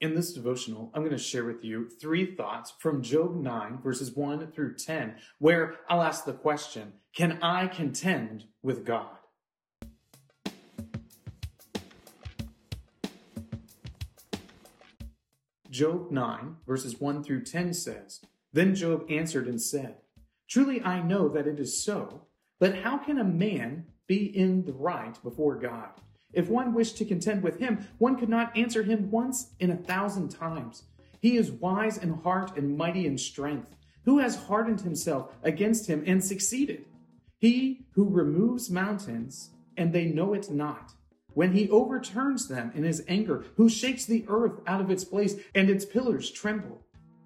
In this devotional, I'm going to share with you three thoughts from Job 9, verses 1 through 10, where I'll ask the question Can I contend with God? Job 9, verses 1 through 10 says, Then Job answered and said, Truly I know that it is so, but how can a man be in the right before God? If one wished to contend with him, one could not answer him once in a thousand times. He is wise in heart and mighty in strength. Who has hardened himself against him and succeeded? He who removes mountains, and they know it not. When he overturns them in his anger, who shakes the earth out of its place, and its pillars tremble,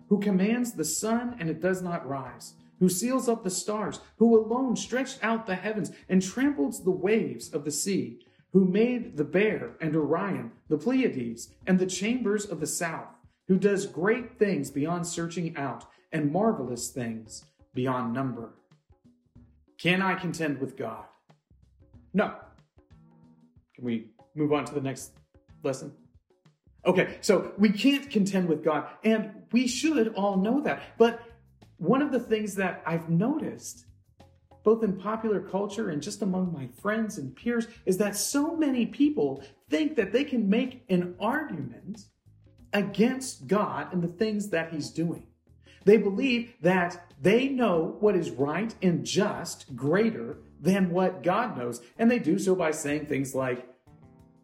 who commands the sun, and it does not rise, who seals up the stars, who alone stretched out the heavens and trampled the waves of the sea who made the bear and Orion, the Pleiades, and the chambers of the south, who does great things beyond searching out, and marvelous things beyond number. Can I contend with God? No. Can we move on to the next lesson? Okay, so we can't contend with God, and we should all know that. But one of the things that I've noticed both in popular culture and just among my friends and peers, is that so many people think that they can make an argument against God and the things that He's doing. They believe that they know what is right and just greater than what God knows. And they do so by saying things like,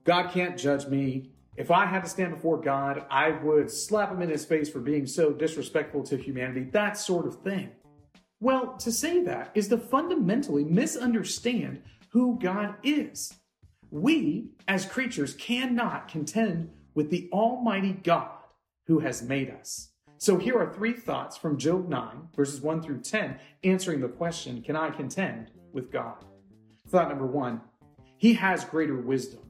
God can't judge me. If I had to stand before God, I would slap him in his face for being so disrespectful to humanity, that sort of thing. Well, to say that is to fundamentally misunderstand who God is. We, as creatures, cannot contend with the Almighty God who has made us. So here are three thoughts from Job 9, verses 1 through 10, answering the question Can I contend with God? Thought number one He has greater wisdom.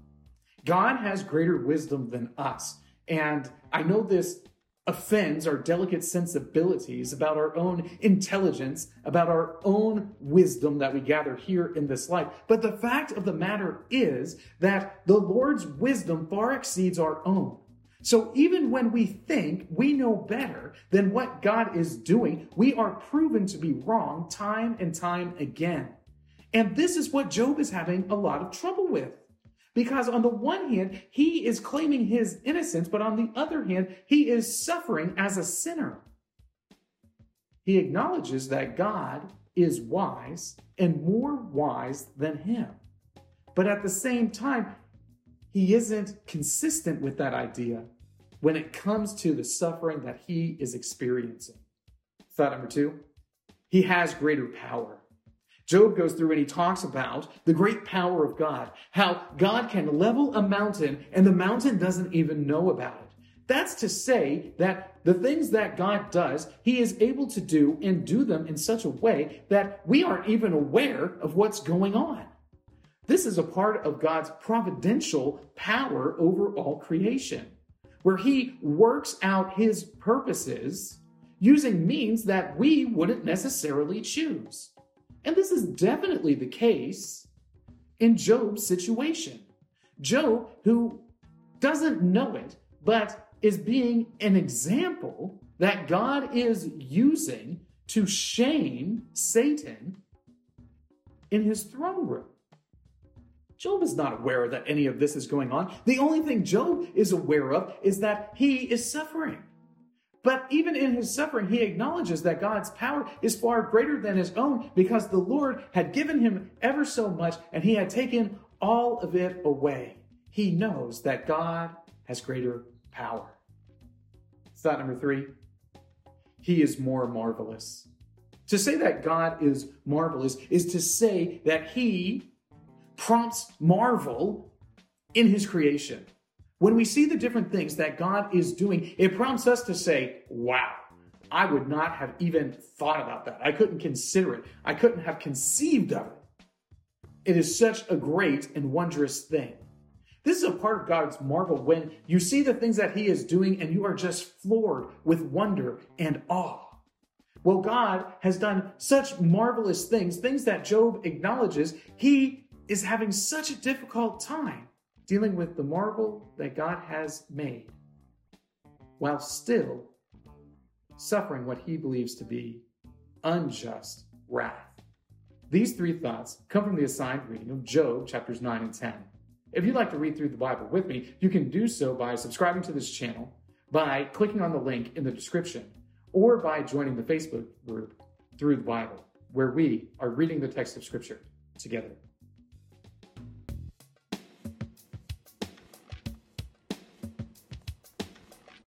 God has greater wisdom than us. And I know this offends our delicate sensibilities about our own intelligence, about our own wisdom that we gather here in this life. But the fact of the matter is that the Lord's wisdom far exceeds our own. So even when we think we know better than what God is doing, we are proven to be wrong time and time again. And this is what Job is having a lot of trouble with. Because on the one hand, he is claiming his innocence, but on the other hand, he is suffering as a sinner. He acknowledges that God is wise and more wise than him. But at the same time, he isn't consistent with that idea when it comes to the suffering that he is experiencing. Thought number two, he has greater power. Job goes through and he talks about the great power of God, how God can level a mountain and the mountain doesn't even know about it. That's to say that the things that God does, he is able to do and do them in such a way that we aren't even aware of what's going on. This is a part of God's providential power over all creation, where he works out his purposes using means that we wouldn't necessarily choose. And this is definitely the case in Job's situation. Job, who doesn't know it, but is being an example that God is using to shame Satan in his throne room. Job is not aware that any of this is going on. The only thing Job is aware of is that he is suffering. But even in his suffering, he acknowledges that God's power is far greater than his own because the Lord had given him ever so much and he had taken all of it away. He knows that God has greater power. Thought number three, he is more marvelous. To say that God is marvelous is to say that he prompts marvel in his creation. When we see the different things that God is doing, it prompts us to say, wow, I would not have even thought about that. I couldn't consider it. I couldn't have conceived of it. It is such a great and wondrous thing. This is a part of God's marvel when you see the things that He is doing and you are just floored with wonder and awe. Well, God has done such marvelous things, things that Job acknowledges he is having such a difficult time dealing with the marvel that God has made. while still suffering what he believes to be unjust wrath. These three thoughts come from the assigned reading of Job chapters 9 and 10. If you'd like to read through the Bible with me, you can do so by subscribing to this channel, by clicking on the link in the description, or by joining the Facebook group through the Bible, where we are reading the text of Scripture together.